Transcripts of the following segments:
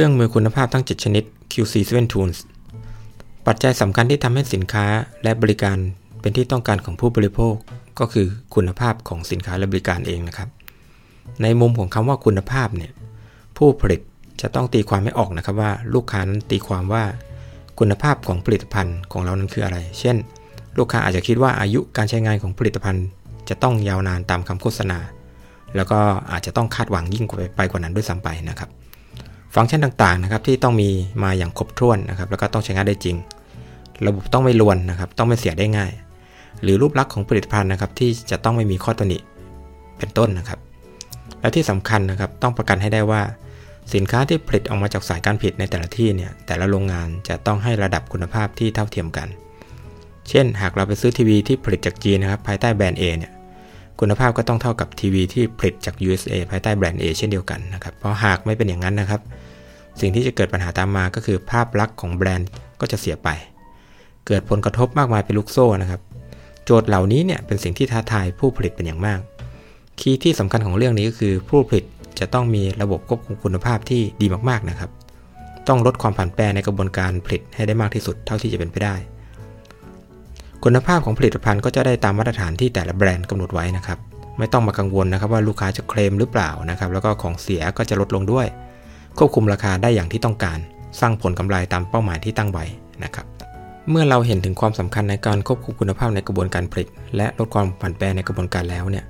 รื่องมือคุณภาพทั้ง 7 ชนิด QC7 Tools ปัจจัยสำคัญที่ทำให้สินค้าและบริการเป็นที่ต้องการของผู้บริโภค ก็คือคุณภาพของสินค้าและบริการเองนะครับ ในมุมของคำว่าคุณภาพเนี่ยผู้ผลิตจะต้องตีความให้ออกนะครับว่า ลูกค้านั้นตีความว่า คุณภาพของผลิตภัณฑ์ของเรานั้นคืออะไร เช่น ลูกค้าอาจจะคิดว่าอายุการใช้งานของผลิตภัณฑ์ จะต้องยาวนานตามคำโฆษณา แล้วก็อาจจะต้องคาดหวังยิ่งไปกว่านั้นด้วยซ้ำไปนะครับ ฟังก์ชันต่างๆนะครับที่ต้องมีมาอย่างครบถ้วนนะครับแล้วก็ต้องใช้งานได้จริง ระบบต้องไม่ลวนนะครับต้องไม่เสียได้ง่าย หรือรูปลักษณ์ของผลิตภัณฑ์นะครับที่จะต้องไม่มีข้อตำหนิเป็นต้นนะครับ และที่สำคัญนะครับต้องประกันให้ได้ว่า สินค้าที่ผลิตออกมาจากสายการผลิตในแต่ละที่เนี่ยแต่ละโรงงานจะต้องให้ระดับคุณภาพที่เท่าเทียมกัน เช่น หากเราไปซื้อทีวีที่ผลิตจากจีนนะครับภายใต้แบรนด์ A เนี่ย คุณภาพก็ต้องเท่ากับทีวีที่ผลิตจาก USA ภายใต้แบรนด์ A เช่นเดียวกันนะครับ เพราะหากไม่เป็นอย่างนั้นนะครับ สิ่งที่จะเกิดปัญหาตามมาก็คือภาพลักษณ์ของแบรนด์ก็จะเสียไป เกิดผลกระทบมากมายเป็นลูกโซ่นะครับ โจทย์เหล่านี้เนี่ยเป็นสิ่งที่ท้าทายผู้ผลิตเป็นอย่างมาก คีย์ที่สำคัญของเรื่องนี้ก็คือผู้ผลิตจะต้องมีระบบควบคุมคุณภาพที่ดีมากๆนะครับ ต้องลดความผันแปรในกระบวนการผลิตให้ได้มากที่สุดเท่าที่จะเป็นไปได้ คุณภาพของผลิตภัณฑ์ก็จะได้ตามมาตรฐานที่แต่ละแบรนด์กำหนดไว้นะครับ ไม่ต้องมากังวลนะครับว่าลูกค้าจะเคลมหรือเปล่านะครับ แล้วก็ของเสียก็จะลดลงด้วย ควบคุมราคาได้อย่างที่ต้องการ สร้างผลกำไรตามเป้าหมายที่ตั้งไว้นะครับเมื่อเราเห็นถึงความสำคัญในการควบคุมคุณภาพในกระบวนการผลิต และลดความผันแปรในกระบวนการแล้วเนี่ย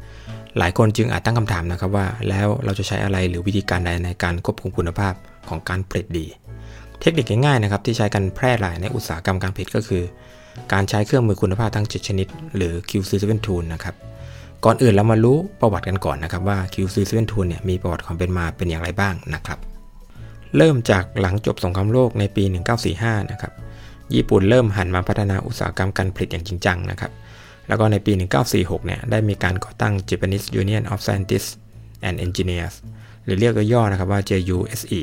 หลายคนจึงอาจตั้งคำถามนะครับว่า แล้วเราจะใช้อะไรหรือวิธีการใดในการควบคุมคุณภาพของการผลิตดี เทคนิคง่ายๆนะครับที่ใช้กันแพร่หลายในอุตสาหกรรมการผลิตก็คือ การใช้เครื่องมือคุณภาพทั้ง 7 ชนิด หรือ QC7 Tool นะครับ ก่อนอื่นเรามารู้ประวัติกันก่อนนะครับว่า QC7 Tool เนี่ยมีประวัติความเป็นมาเป็นอย่างไรบ้างนะครับ เริ่มจากหลังจบสงครามโลกในปี 1945 นะครับ ญี่ปุ่นเริ่มหันมาพัฒนาอุตสาหกรรมการผลิตอย่างจริงจังนะครับ แล้วก็ในปี 1946 เนี่ยได้มีการก่อตั้ง Japanese Union of Scientists and Engineers หรือเรียกย่อนะครับว่า JUSE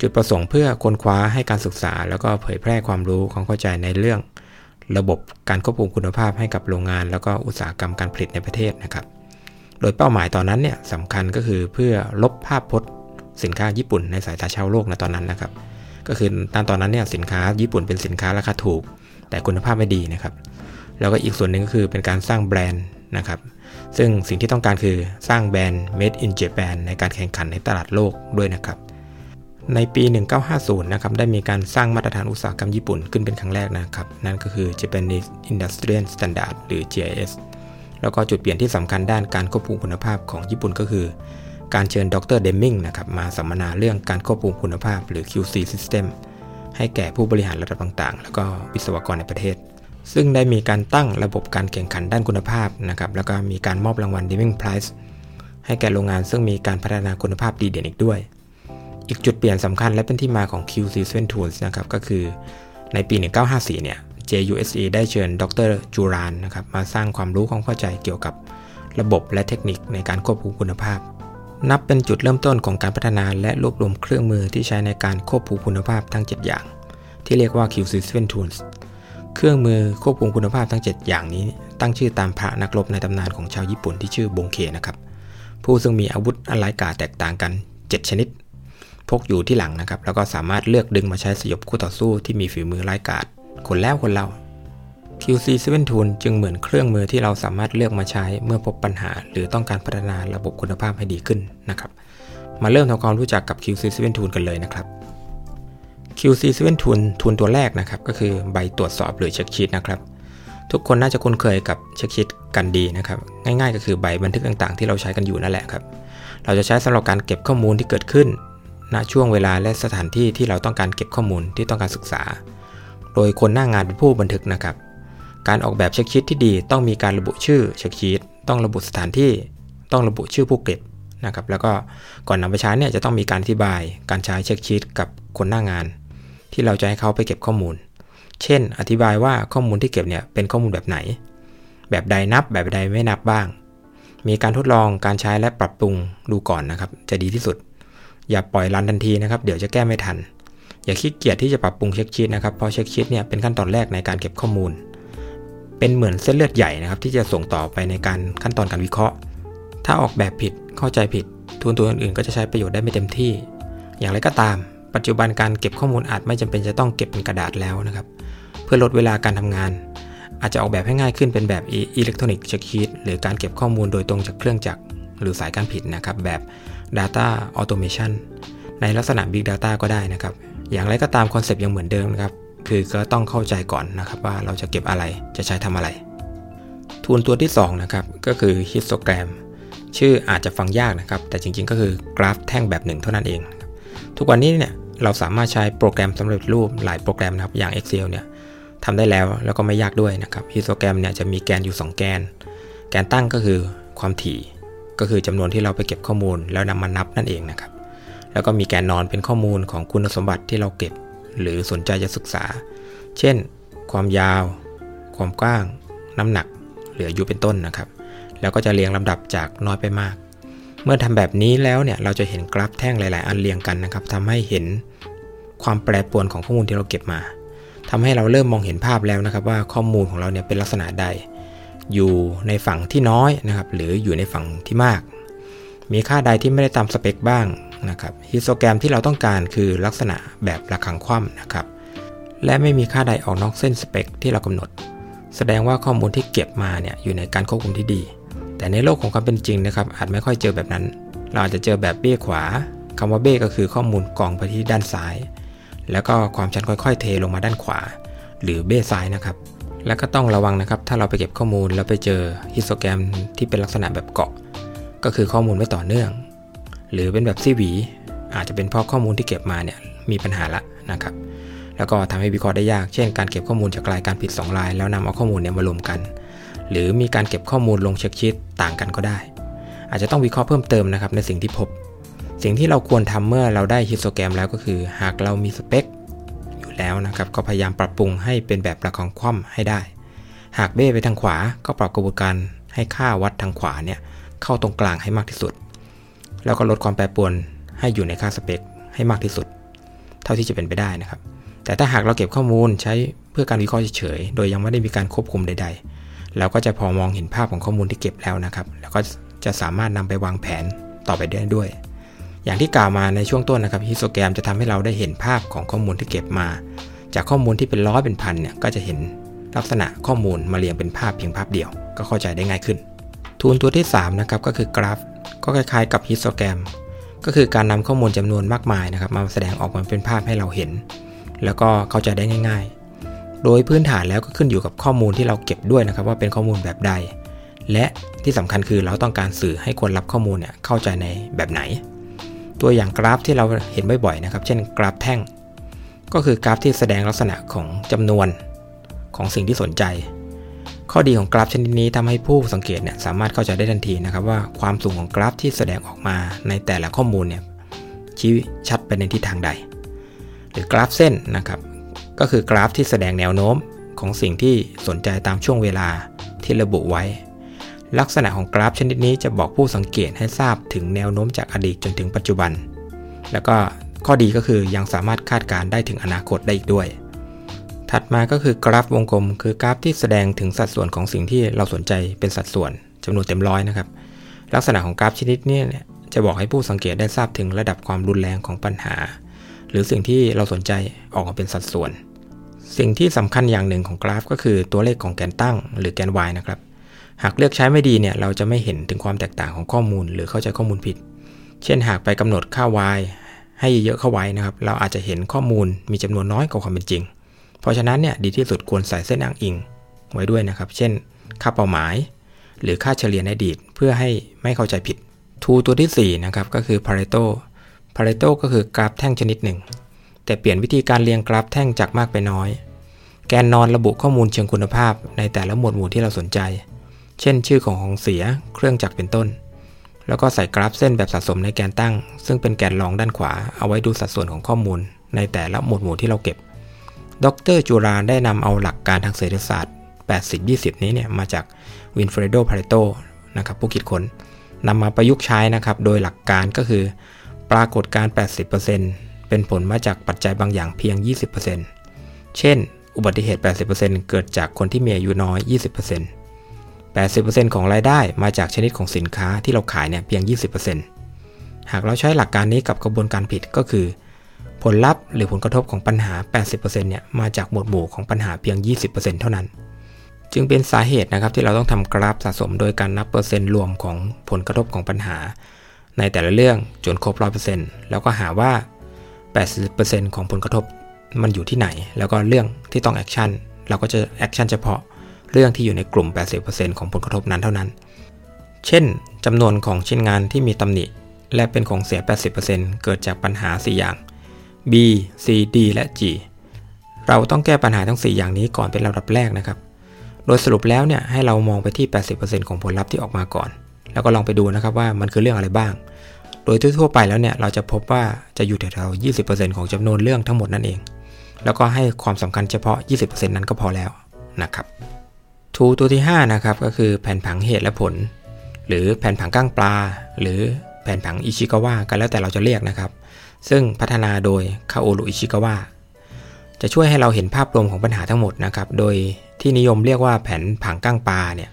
จุดประสงค์เพื่อค้นคว้าให้การศึกษา แล้วก็เผยแพร่ความรู้ความเข้าใจในเรื่อง ระบบการควบคุมคุณภาพให้กับโรงงานแล้วก็อุตสาหกรรมการผลิตในประเทศนะครับ โดยเป้าหมายตอนนั้นเนี่ยสำคัญก็คือเพื่อลบภาพพจน์สินค้าญี่ปุ่นในสายตาชาวโลกในตอนนั้นนะครับ ก็คือตอนตอนนั้นเนี่ยสินค้าญี่ปุ่นเป็นสินค้าราคาถูก แต่คุณภาพไม่ดีนะครับ แล้วก็อีกส่วนหนึ่งก็คือเป็นการสร้างแบรนด์นะครับ ซึ่งสิ่งที่ต้องการคือสร้างแบรนด์ Made in Japan ในการแข่งขันในตลาดโลกด้วยนะครับ ในปี 1950 นะครับ ได้มีการสร้างมาตรฐานอุตสาหกรรมญี่ปุ่นขึ้นเป็นครั้งแรกนะครับ นั่นก็คือ Japanese Industrial Standard หรือ GIS แล้วก็จุดเปลี่ยนที่สำคัญด้านการควบคุมคุณภาพของญี่ปุ่นก็คือ การเชิญดรเดมมิงนะครับมาสัมมนาเรื่องการควบคุมคุณภาพหรือ QC System ให้แก่ผู้บริหารระดับต่างๆ แล้วก็วิศวกรในประเทศ ซึ่งได้มีการตั้งระบบการแข่งขันด้านคุณภาพนะครับแล้วก็มีการมอบรางวัล Deming Prize ให้แก่โรงงานซึ่งมีการพัฒนาคุณภาพดีเด่นอีกด้วย อีกจุดเปลี่ยนสำคัญและเป็นที่มาของ QC7 Tools นะครับก็คือในปี 1954 เนี่ย JUSE ได้เชิญดรจูรานนะครับมาสร้างความรู้ความเข้าใจเกี่ยวกับระบบและเทคนิคในการควบคุมคุณภาพ นับเป็นจุดเริ่มต้นของการพัฒนาและรวบรวมเครื่องมือที่ใช้ในการควบคุมคุณภาพทั้ง 7 อย่าง ที่เรียกว่า QC7 Tools เครื่องมือควบคุมคุณภาพทั้ง 7 อย่างนี้ ตั้งชื่อตามพระนักรบในตำนานของชาวญี่ปุ่นที่ชื่อบงเคนะครับผู้ซึ่งมีอาวุธอันไร้กาแตกต่างกัน 7 ชนิด พกอยู่ที่หลังนะครับ แล้วก็สามารถเลือกดึงมาใช้สยบคู่ต่อสู้ที่มีฝีมือไร้กาดคนแล้วคนเล่า QC7 Tool จึงเหมือนเครื่องมือที่เราสามารถเลือกมาใช้เมื่อพบปัญหา หรือต้องการพัฒนาระบบคุณภาพให้ดีขึ้นนะครับ มาเริ่มทำความรู้จักกับ QC7 Tool กันเลยนะครับ QC7 Tool ทูลตัวแรกนะครับ ก็คือใบตรวจสอบหรือเช็คชีตนะครับ ทุกคนน่าจะคุ้นเคยกับเช็คชีตกันดีนะครับ ง่ายๆ ก็คือใบบันทึกต่างๆ ที่เราใช้กันอยู่นั่นแหละครับ เราจะใช้สำหรับการเก็บข้อมูลที่เกิดขึ้น ณช่วงเวลาและสถานที่ที่เราต้องการเก็บข้อมูลที่ต้องการศึกษา โดยคนหน้างงานเป็นผู้บันทึกนะครับ การออกแบบเช็คชีตที่ดีต้องมีการระบุชื่อเช็คชีตต้องระบุสถานที่ ต้องระบุชื่อผู้เก็บนะครับ แล้วก็ก่อนนำไปใช้เนี่ยจะต้องมีการอธิบายการใช้เช็คชีตกับคนหน้างาน ที่เราจะให้เขาไปเก็บข้อมูล เช่น อธิบายว่าข้อมูลที่เก็บเนี่ยเป็นข้อมูลแบบไหน แบบใดนับแบบใดไม่นับบ้าง มีการทดลองการใช้และปรับปรุงดูก่อนนะครับ จะดีที่สุด อย่าปล่อยรันทันทีนะครับเดี๋ยวจะแก้ไม่ทัน อย่าขี้เกียจที่จะปรับปรุงเช็คชีตนะครับเพราะเช็คชีตเนี่ยเป็นขั้นตอนแรกในการเก็บข้อมูล เป็นเหมือนเส้นเลือดใหญ่นะครับที่จะส่งต่อไปในการขั้นตอนการวิเคราะห์ ถ้าออกแบบผิดเข้าใจผิด tool ตัวอื่นๆ ก็จะใช้ประโยชน์ได้ไม่เต็มที่ อย่างไรก็ตาม ปัจจุบันการเก็บข้อมูลอาจไม่จำเป็นจะต้องเก็บเป็นกระดาษแล้วนะครับเพื่อลดเวลาการทำงาน อาจจะออกแบบให้ง่ายขึ้นเป็นแบบ electronic check sheet หรือการเก็บข้อมูลโดยตรงจากเครื่องจักรหรือสายการผลิตนะครับแบบ Data Automation ในลักษณะ Big Data ก็ได้นะครับ อย่างไรก็ตาม concept ยังเหมือนเดิมนะครับ คือก็ต้องเข้าใจก่อนนะครับว่าเราจะเก็บอะไรจะใช้ทำอะไร ทูลตัวที่2นะครับก็คือ histogram ชื่ออาจจะฟังยากนะครับ แต่จริงๆ ก็คือกราฟแท่งแบบหนึ่งเท่านั้นเอง ทุกวันนี้เนี่ยเราสามารถใช้โปรแกรมสำเร็จรูปหลายโปรแกรมนะครับอย่าง Excel เนี่ยทำได้แล้วแล้วก็ไม่ยากด้วยนะครับฮิสโตแกรมเนี่ยจะมีแกนอยู่ 2 แกน แกนตั้งก็คือความถี่ ก็คือจำนวนที่เราไปเก็บข้อมูลแล้วนำมานับนั่นเองนะครับ แล้วก็มีแกนนอนเป็นข้อมูลของคุณสมบัติที่เราเก็บ หรือสนใจจะศึกษา เช่น ความยาว ความกว้าง น้ำหนัก หรืออายุเป็นต้นนะครับ แล้วก็จะเรียงลำดับจากน้อยไปมาก เมื่อทำแบบนี้แล้วเนี่ยเราจะเห็นกราฟแท่งหลาย ๆ อันเรียงกันนะครับทำให้เห็นความแปรปรวนของข้อมูลที่เราเก็บมาทำให้เราเริ่มมองเห็นภาพแล้วนะครับ ว่าข้อมูลของเราเนี่ยเป็นลักษณะใด อยู่ในฝั่งที่น้อยนะครับ หรืออยู่ในฝั่งที่มาก มีค่าใดที่ไม่ได้ตามสเปคบ้างนะครับ histogram ที่เราต้องการคือลักษณะแบบระฆังคว่ำนะครับ และไม่มีค่าใดออกนอกเส้นสเปคที่เรากำหนด แสดงว่าข้อมูลที่เก็บมาเนี่ยอยู่ในการควบคุมที่ดี แต่ในโลกของความเป็นจริงนะครับ อาจไม่ค่อยเจอแบบนั้น เราอาจจะเจอแบบเบ้ขวาคำว่าเบ้ก็คือข้อมูลกองไปที่ด้านซ้าย แล้วก็ความชันค่อยๆ เทลงมาด้านขวา หรือเบ้ซ้ายนะครับ แล้วก็ต้องระวังนะครับ ถ้าเราไปเก็บข้อมูลแล้วไปเจอฮิสโตแกรมที่เป็นลักษณะแบบเกาะ ก็คือข้อมูลไม่ต่อเนื่อง หรือเป็นแบบซี่หวี อาจจะเป็นเพราะข้อมูลที่เก็บมาเนี่ยมีปัญหาละนะครับ แล้วก็ทำให้วิเคราะห์ได้ยาก เช่น การเก็บข้อมูลจากลายการผิด2ลาย แล้วนำเอาข้อมูลเนี่ยมารวมกัน หรือมีการเก็บข้อมูลลงเช็คชีตต่างกันก็ได้ อาจจะต้องวิเคราะห์เพิ่มเติมนะครับในสิ่งที่พบ สิ่งที่เราควรทำเมื่อเราได้ฮิสโตแกรมแล้วก็คือ หากเรามีสเปค แล้วนะครับ ก็พยายามปรับปรุงให้เป็นแบบประคองคว่ำให้ได้ หากเบ้ไปทางขวาก็ปรับกระบวนการให้ค่าวัดทางขวาเนี่ยเข้าตรงกลางให้มากที่สุด แล้วก็ลดความแปรปรวนให้อยู่ในค่าสเปคให้มากที่สุด เท่าที่จะเป็นไปได้นะครับ แต่ถ้าหากเราเก็บข้อมูลใช้เพื่อการวิเคราะห์เฉยๆ โดยยังไม่ได้มีการควบคุมใด ๆ เราก็จะพอมองเห็นภาพของข้อมูลที่เก็บแล้วนะครับ แล้วก็จะสามารถนำไปวางแผนต่อไปได้ด้วย อย่างที่กล่าวมาในช่วงต้นนะครับฮิสโตแกรมจะทำให้เราได้เห็นภาพของข้อมูลที่เก็บมา จากข้อมูลที่เป็นร้อยเป็นพันเนี่ยก็จะเห็นลักษณะข้อมูลมาเรียงเป็นภาพเพียงภาพเดียว ก็เข้าใจได้ง่ายขึ้น ทูลตัวที่3นะครับก็คือกราฟ ก็คล้ายๆกับฮิสโตแกรมก็คือการนำข้อมูลจำนวนมากมายนะครับมาแสดงออกมาเป็นภาพให้เราเห็น แล้วก็เข้าใจได้ง่าย ๆ โดยพื้นฐานแล้วก็ขึ้นอยู่กับข้อมูลที่เราเก็บด้วยนะครับว่าเป็นข้อมูลแบบใด และที่สำคัญคือเราต้องการสื่อให้คนรับข้อมูลเนี่ยเข้าใจในแบบไหน ตัวอย่างกราฟที่เราเห็นบ่อยๆนะครับ เช่นกราฟแท่ง ก็คือกราฟที่แสดงลักษณะของจำนวนของสิ่งที่สนใจ ข้อดีของกราฟชนิดนี้ทำให้ผู้สังเกตเนี่ยสามารถเข้าใจได้ทันทีนะครับ ว่าความสูงของกราฟที่แสดงออกมาในแต่ละข้อมูลเนี่ยชี้ชัดไปในทิศทางใด หรือกราฟเส้นนะครับ ก็คือกราฟที่แสดงแนวโน้มของสิ่งที่สนใจตามช่วงเวลาที่ระบุไว้ ลักษณะของกราฟชนิดนี้จะบอกผู้สังเกตให้ทราบถึงแนวโน้มจากอดีตจนถึงปัจจุบัน แล้วก็ข้อดีก็คือยังสามารถคาดการได้ถึงอนาคตได้อีกด้วย ถัดมาก็คือกราฟวงกลม คือกราฟที่แสดงถึงสัดส่วนของสิ่งที่เราสนใจเป็นสัดส่วนจำนวนเต็มร้อยนะครับ ลักษณะของกราฟชนิดนี้จะบอกให้ผู้สังเกตได้ทราบถึงระดับความรุนแรงของปัญหา หรือสิ่งที่เราสนใจออกมาเป็นสัดส่วน สิ่งที่สำคัญอย่างหนึ่งของกราฟ ก็คือตัวเลขของแกนตั้ง หรือแกน y นะครับ หากเลือกใช้ไม่ดีเนี่ยเราจะไม่เห็นถึงความแตกต่างของข้อมูล หรือเข้าใจข้อมูลผิด เช่นหากไปกำหนดค่า y ให้เยอะเข้าไว้นะครับ เราอาจจะเห็นข้อมูลมีจำนวนน้อยกว่าความเป็นจริง เพราะฉะนั้นเนี่ยดีที่สุดควรใส่เส้นอ้างอิงไว้ด้วยนะครับ เช่น ค่าเป้าหมาย หรือค่าเฉลี่ยในอดีต เพื่อให้ไม่เข้าใจผิดทูตัวที่4นะครับก็คือ Pareto Pareto ก็คือกราฟแท่งชนิดหนึ่ง แต่เปลี่ยนวิธีการเรียงกราฟแท่งจากมากไปน้อย แกนนอนระบุข้อมูลเชิงคุณภาพในแต่ละหมวดหมู่ที่เราสนใจ เช่นชื่อของของเสีย เครื่องจักรเป็นต้น แล้วก็ใส่กราฟเส้นแบบสะสมในแกนตั้ง ซึ่งเป็นแกนรองด้านขวา เอาไว้ดูสัดส่วนของข้อมูล ในแต่ละหมวดหมู่ที่เราเก็บ ดรจูราได้นำเอาหลักการทางเศรษฐศาสตร์ 80-20 นี้เนี่ยมาจากวินเฟรโดพาเรโตนะครับผู้คิดค้นนำมาประยุกต์ใช้นะครับ โดยหลักการก็คือ ปรากฏการ 80%เป็นผลมาจากปัจจัยบางอย่างเพียง 20%เช่น อุบัติเหตุ 80%เกิดจากคนที่มีอายุน้อย 20% 80%ของรายได้มาจากชนิดของสินค้าที่เราขายเนี่ยเพียง 20%หากเราใช้หลักการนี้กับกระบวนการผิดก็คือ ผลลัพธ์หรือผลกระทบของปัญหา 80%เนี่ยมาจากหมวดหมู่ของปัญหาเพียง 20%เท่านั้น จึงเป็นสาเหตุนะครับที่เราต้องทำกราฟสะสมโดยการนับเปอร์เซ็นต์รวมของผลกระทบของปัญหา ในแต่ละเรื่องจนครบ 100%แล้วก็หาว่า 80%ของผลกระทบมันอยู่ที่ไหน แล้วก็เรื่องที่ต้อง action เราก็จะ action เฉพาะ เรื่องที่อยู่ในกลุ่ม 80%ของผลกระทบนั้นเท่านั้น เช่นจำนวนของชิ้นงานที่มีตำหนิ และเป็นของเสีย 80%เกิดจากปัญหา 4 อย่าง B C D และ G เราต้องแก้ปัญหาทั้ง 4 อย่างนี้ก่อนเป็นลำดับแรกนะครับ โดยสรุปแล้วเนี่ยให้เรามองไปที่ 80%ของผลลัพธ์ที่ออกมาก่อน แล้วก็ลองไปดูนะครับว่ามันคือเรื่องอะไรบ้าง โดยทั่วไปแล้วเนี่ยเราจะพบว่าจะอยู่แถวๆ20%ของจำนวนเรื่องทั้งหมดนั่นเอง แล้วก็ให้ความสำคัญเฉพาะ 20%นั้นก็พอแล้วนะครับ ทูตัวที่5นะครับก็คือแผนผังเหตุและผล หรือแผนผังก้างปลา หรือแผนผังอิชิกาวะกันแล้วแต่เราจะเรียกนะครับ ซึ่งพัฒนาโดยคาโอรุอิชิกาวะจะช่วยให้เราเห็นภาพรวมของปัญหาทั้งหมดนะครับ โดยที่นิยมเรียกว่าแผนผังก้างปลาเนี่ย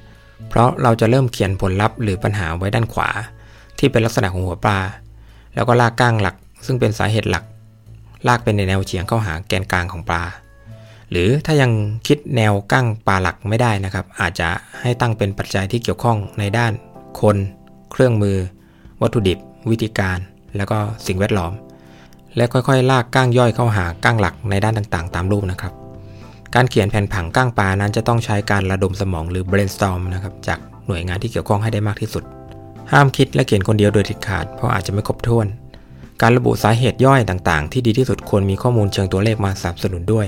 เพราะเราจะเริ่มเขียนผลลัพธ์หรือปัญหาไว้ด้านขวา ที่เป็นลักษณะของหัวปลา แล้วก็ลากก้างหลัก ซึ่งเป็นสาเหตุหลัก ลากเป็นในแนวเฉียงเข้าหาแกนกลางของปลา หรือถ้ายังคิดแนวกั้งปลาหลักไม่ได้นะครับ อาจจะให้ตั้งเป็นปัจจัยที่เกี่ยวข้องในด้านคน เครื่องมือ วัตถุดิบ วิธีการ แล้วก็สิ่งแวดล้อม และค่อยๆ ลากก้างย่อยเข้าหาก้างหลักในด้านต่างๆ ตามรูปนะครับ การเขียนแผนผังก้างปลานั้นจะต้องใช้การระดมสมองหรือ brainstorm นะครับจากหน่วยงานที่เกี่ยวข้องให้ได้มากที่สุด ห้ามคิดและเขียนคนเดียวโดยทิดขาด เพราะอาจจะไม่ครบถ้วน การระบุสาเหตุย่อยต่างๆ ที่ดีที่สุดควรมีข้อมูลเชิงตัวเลขมาสนับสนุนด้วย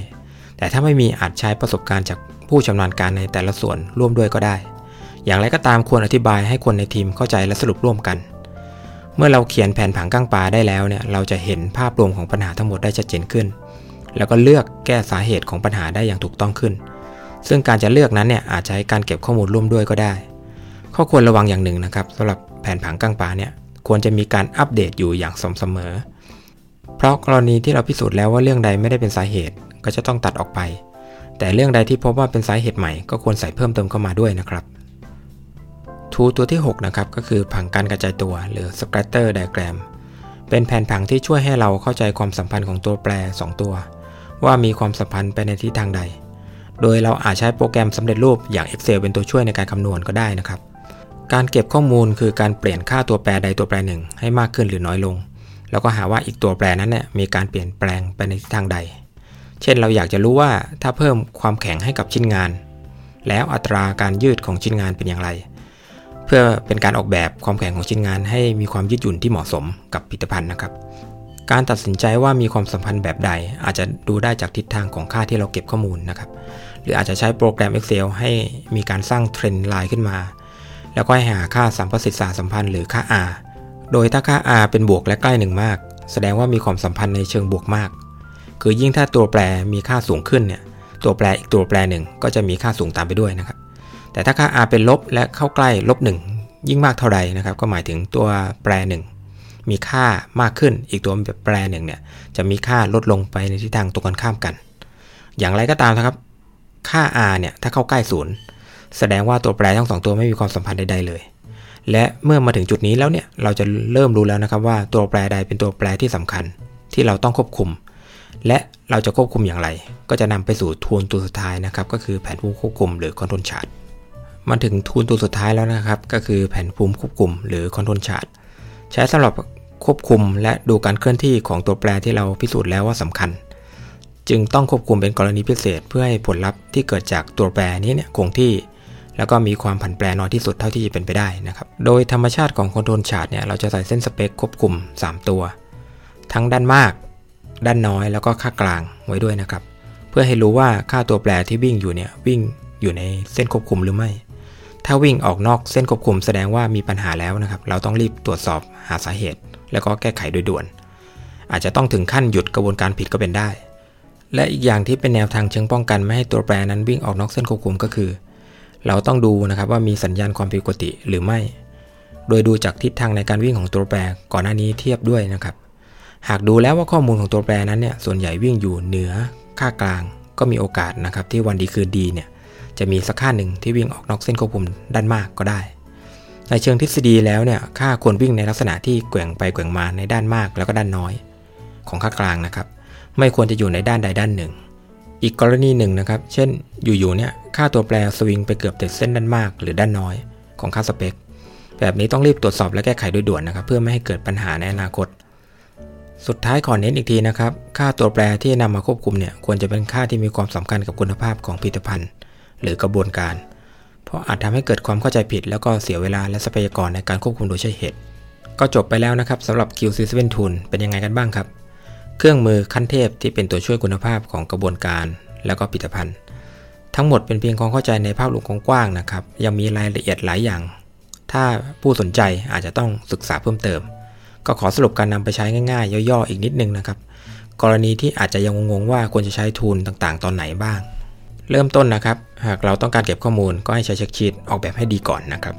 แต่ถ้าไม่มีอาจใช้ประสบการณ์จากผู้ชำนาญการในแต่ละส่วนร่วมด้วยก็ได้ อย่างไรก็ตามควรอธิบายให้คนในทีมเข้าใจและสรุปร่วมกัน เมื่อเราเขียนแผนผังก้างปลาได้แล้วเนี่ยเราจะเห็นภาพรวมของปัญหาทั้งหมดได้ชัดเจนขึ้น แล้วก็เลือกแก้สาเหตุของปัญหาได้อย่างถูกต้องขึ้น ซึ่งการจะเลือกนั้นเนี่ยอาจใช้การเก็บข้อมูลร่วมด้วยก็ได้ ข้อควรระวังอย่างหนึ่งนะครับสำหรับแผนผังก้างปลาเนี่ยควรจะมีการอัปเดตอยู่อย่างสม่ำเสมอ เพราะกรณีที่เราพิสูจน์แล้วว่าเรื่องใดไม่ได้เป็นสาเหตุ ก็จะต้องตัดออกไป แต่เรื่องใดที่พบว่าเป็นสาเหตุใหม่ก็ควรใส่เพิ่มเติมเข้ามาด้วยนะครับทูตัวที่ 6 นะครับ ก็คือผังการกระจายตัวหรือ scatter diagram เป็นแผนผังที่ช่วยให้เราเข้าใจความสัมพันธ์ของตัวแปร 2 ตัว ว่ามีความสัมพันธ์ไปในทิศทางใด โดยเราอาจใช้โปรแกรมสำเร็จรูปอย่าง Excel เป็นตัวช่วยในการคำนวณก็ได้นะครับ การเก็บข้อมูลคือการเปลี่ยนค่าตัวแปรใดตัวแปรหนึ่งให้มากขึ้นหรือน้อยลง แล้วก็หาว่าอีกตัวแปรนั้นเนี่ยมีการเปลี่ยนแปลงไปในทิศทางใด เช่นเราอยากจะรู้ว่าถ้าเพิ่มความแข็งให้กับชิ้นงาน แล้วอัตราการยืดของชิ้นงานเป็นอย่างไร เพื่อเป็นการออกแบบความแข็งของชิ้นงาน ให้มีความยืดหยุ่นที่เหมาะสมกับผลิตภัณฑ์นะครับ การตัดสินใจว่ามีความสัมพันธ์แบบใด อาจจะดูได้จากทิศทางของค่าที่เราเก็บข้อมูลนะครับ หรืออาจจะใช้โปรแกรม Excel ให้มีการสร้างเทรนด์ไลน์ขึ้นมา แล้วก็ให้หาค่าสัมประสิทธิสัมพันธ์หรือค่า R โดยถ้าค่า R เป็นบวกและใกล้หนึ่งมาก แสดงว่ามีความสัมพันธ์ในเชิงบวกมาก คือยิ่งถ้าตัวแปรมีค่าสูงขึ้นเนี่ยตัวแปรอีกตัวแปรหนึ่งก็จะมีค่าสูงตามไปด้วยนะครับ แต่ถ้าค่า r เป็นลบและเข้าใกล้ลบ1ยิ่งมากเท่าใดนะครับ ก็หมายถึงตัวแปรหนึ่งมีค่ามากขึ้น อีกตัวแปรหนึ่งเนี่ยจะมีค่าลดลงไปในทิศทางตรงกันข้ามกัน อย่างไรก็ตามนะครับ ค่า r เนี่ยถ้าเข้าใกล้ศูนย์แสดงว่าตัวแปรทั้งสองตัวไม่มีความสัมพันธ์ใดๆเลย และเมื่อมาถึงจุดนี้แล้วเนี่ยเราจะเริ่มรู้แล้วนะครับว่าตัวแปรใดเป็นตัวแปรที่สำคัญ ที่เราต้องควบคุม และเราจะควบคุมอย่างไร ก็จะนำไปสู่ tool ตัวสุดท้ายนะครับ ก็คือแผนภูมิควบคุมหรือ control chart มาถึง tool ตัวสุดท้ายแล้วนะครับ ก็คือแผนภูมิควบคุมหรือ control chart ใช้สำหรับควบคุมและดูการเคลื่อนที่ของตัวแปรที่เราพิสูจน์แล้วว่าสำคัญ จึงต้องควบคุมเป็นกรณีพิเศษ เพื่อให้ผลลัพธ์ที่เกิดจากตัวแปรนี้เนี่ยคงที่ แล้วก็มีความผันแปรน้อยที่สุดเท่าที่จะเป็นไปได้นะครับ โดยธรรมชาติของคอนโทรลชาร์ตเนี่ยเราจะใส่เส้นสเปคควบคุม 3 ตัว ทั้งด้านมาก ด้านน้อยแล้วก็ค่ากลางไว้ด้วยนะครับ เพื่อให้รู้ว่าค่าตัวแปรที่วิ่งอยู่เนี่ยวิ่งอยู่ในเส้นควบคุมหรือไม่ ถ้าวิ่งออกนอกเส้นควบคุมแสดงว่ามีปัญหาแล้วนะครับ เราต้องรีบตรวจสอบหาสาเหตุ แล้วก็แก้ไขโดยด่วน อาจจะต้องถึงขั้นหยุดกระบวนการผิดก็เป็นได้ และอีกอย่างที่เป็นแนวทางเชิงป้องกันไม่ให้ตัวแปรนั้นวิ่งออกนอกเส้นควบคุมก็คือ เราต้องดูนะครับว่ามีสัญญาณความผิดปกติหรือไม่ โดยดูจากทิศทางในการวิ่งของตัวแปรก่อนหน้านี้เทียบด้วยนะครับ หากดูแล้วว่าข้อมูลของตัวแปรนั้นเนี่ยส่วนใหญ่วิ่งอยู่เหนือค่ากลาง ก็มีโอกาสนะครับที่วันดีคืนดีเนี่ยจะมีสักค่าหนึ่งที่วิ่งออกนอกเส้นควบคุมด้านมากก็ได้ ในเชิงทฤษฎีแล้วเนี่ยค่าควรวิ่งในลักษณะที่แกว่งไปแกว่งมาในด้านมากแล้วก็ด้านน้อย ของค่ากลางนะครับ ไม่ควรจะอยู่ในด้านใดด้านหนึ่ง อีกกรณีหนึ่งนะครับ เช่นอยู่ๆเนี่ยค่าตัวแปรสวิงไปเกือบติดเส้นด้านมากหรือด้านน้อย ของค่าสเปคแบบนี้ต้องรีบตรวจสอบและแก้ไขโดยด่วนนะครับ เพื่อไม่ให้เกิดปัญหาในอนาคต สุดท้ายขอเน้นอีกทีนะครับ ค่าตัวแปรที่นำมาควบคุมเนี่ยควรจะเป็นค่าที่มีความสำคัญกับคุณภาพของผลิตภัณฑ์ หรือกระบวนการ เพราะอาจทำให้เกิดความเข้าใจผิด แล้วก็เสียเวลาและทรัพยากรในการควบคุมโดยใช่เหตุ ก็จบไปแล้วนะครับสำหรับ QC7 Tool เป็นยังไงกันบ้างครับ เครื่องมือขั้นเทพที่เป็นตัวช่วยคุณภาพของกระบวนการ แล้วก็ผลิตภัณฑ์ ทั้งหมดเป็นเพียงความเข้าใจในภาพรวมกว้างๆนะครับยังมีรายละเอียดหลายอย่าง ถ้าผู้สนใจอาจจะต้องศึกษาเพิ่มเติม ก็ขอสรุปการนำไปใช้ง่ายๆ ย่อๆ อีกนิดนึงนะครับ กรณีที่อาจจะยังงงๆว่าควรจะใช้ทูลต่างๆ ตอนไหนบ้าง เริ่มต้นนะครับ หากเราต้องการเก็บข้อมูลก็ให้ใช้เช็คชีตออกแบบให้ดีก่อนนะครับ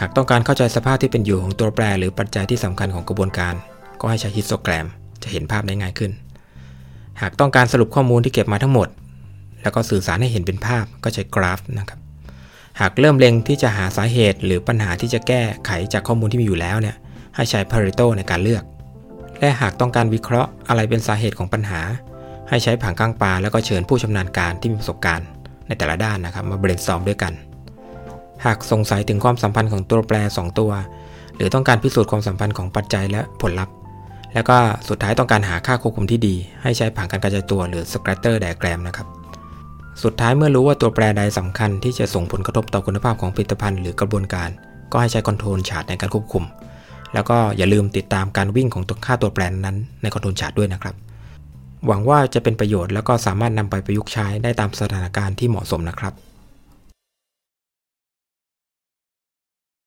หากต้องการเข้าใจสภาพที่เป็นอยู่ของตัวแปร หรือปัจจัยที่สำคัญของกระบวนการ ก็ให้ใช้ฮิสโตแกรม จะเห็นภาพได้ง่ายขึ้น หากต้องการสรุปข้อมูลที่เก็บมาทั้งหมด แล้วก็สื่อสารให้เห็นเป็นภาพก็ใช้กราฟนะครับหากเริ่มเล็งที่จะหาสาเหตุหรือปัญหาที่จะแก้ไขจากข้อมูลที่มีอยู่แล้วเนี่ย ให้ใช้ Pareto ในการเลือก และหากต้องการวิเคราะห์อะไรเป็นสาเหตุของปัญหา ให้ใช้ผังก้างปลาแล้วก็เชิญผู้ชำนาญการที่มีประสบการณ์ในแต่ละด้านนะครับมา brainstorm ด้วยกัน หากสงสัยถึงความสัมพันธ์ของตัวแปร 2 ตัว หรือต้องการพิสูจน์ความสัมพันธ์ของปัจจัยและผลลัพธ์ แล้วก็สุดท้ายต้องการหาค่าควบคุมที่ดี ให้ใช้ผังการกระจายตัวหรือ scatter diagram นะครับสุดท้ายเมื่อรู้ว่าตัวแปรใดสำคัญที่จะส่งผลกระทบต่อคุณภาพของผลิตภัณฑ์หรือกระบวนการ ก็ให้ใช้ control chart ในการควบคุม แล้วก็อย่าลืมติดตามการวิ่งของตัวค่าตัวแปรนั้นใน control chart ด้วยนะครับ หวังว่าจะเป็นประโยชน์แล้วก็สามารถนำไปประยุกต์ใช้ได้ตามสถานการณ์ที่เหมาะสมนะครับ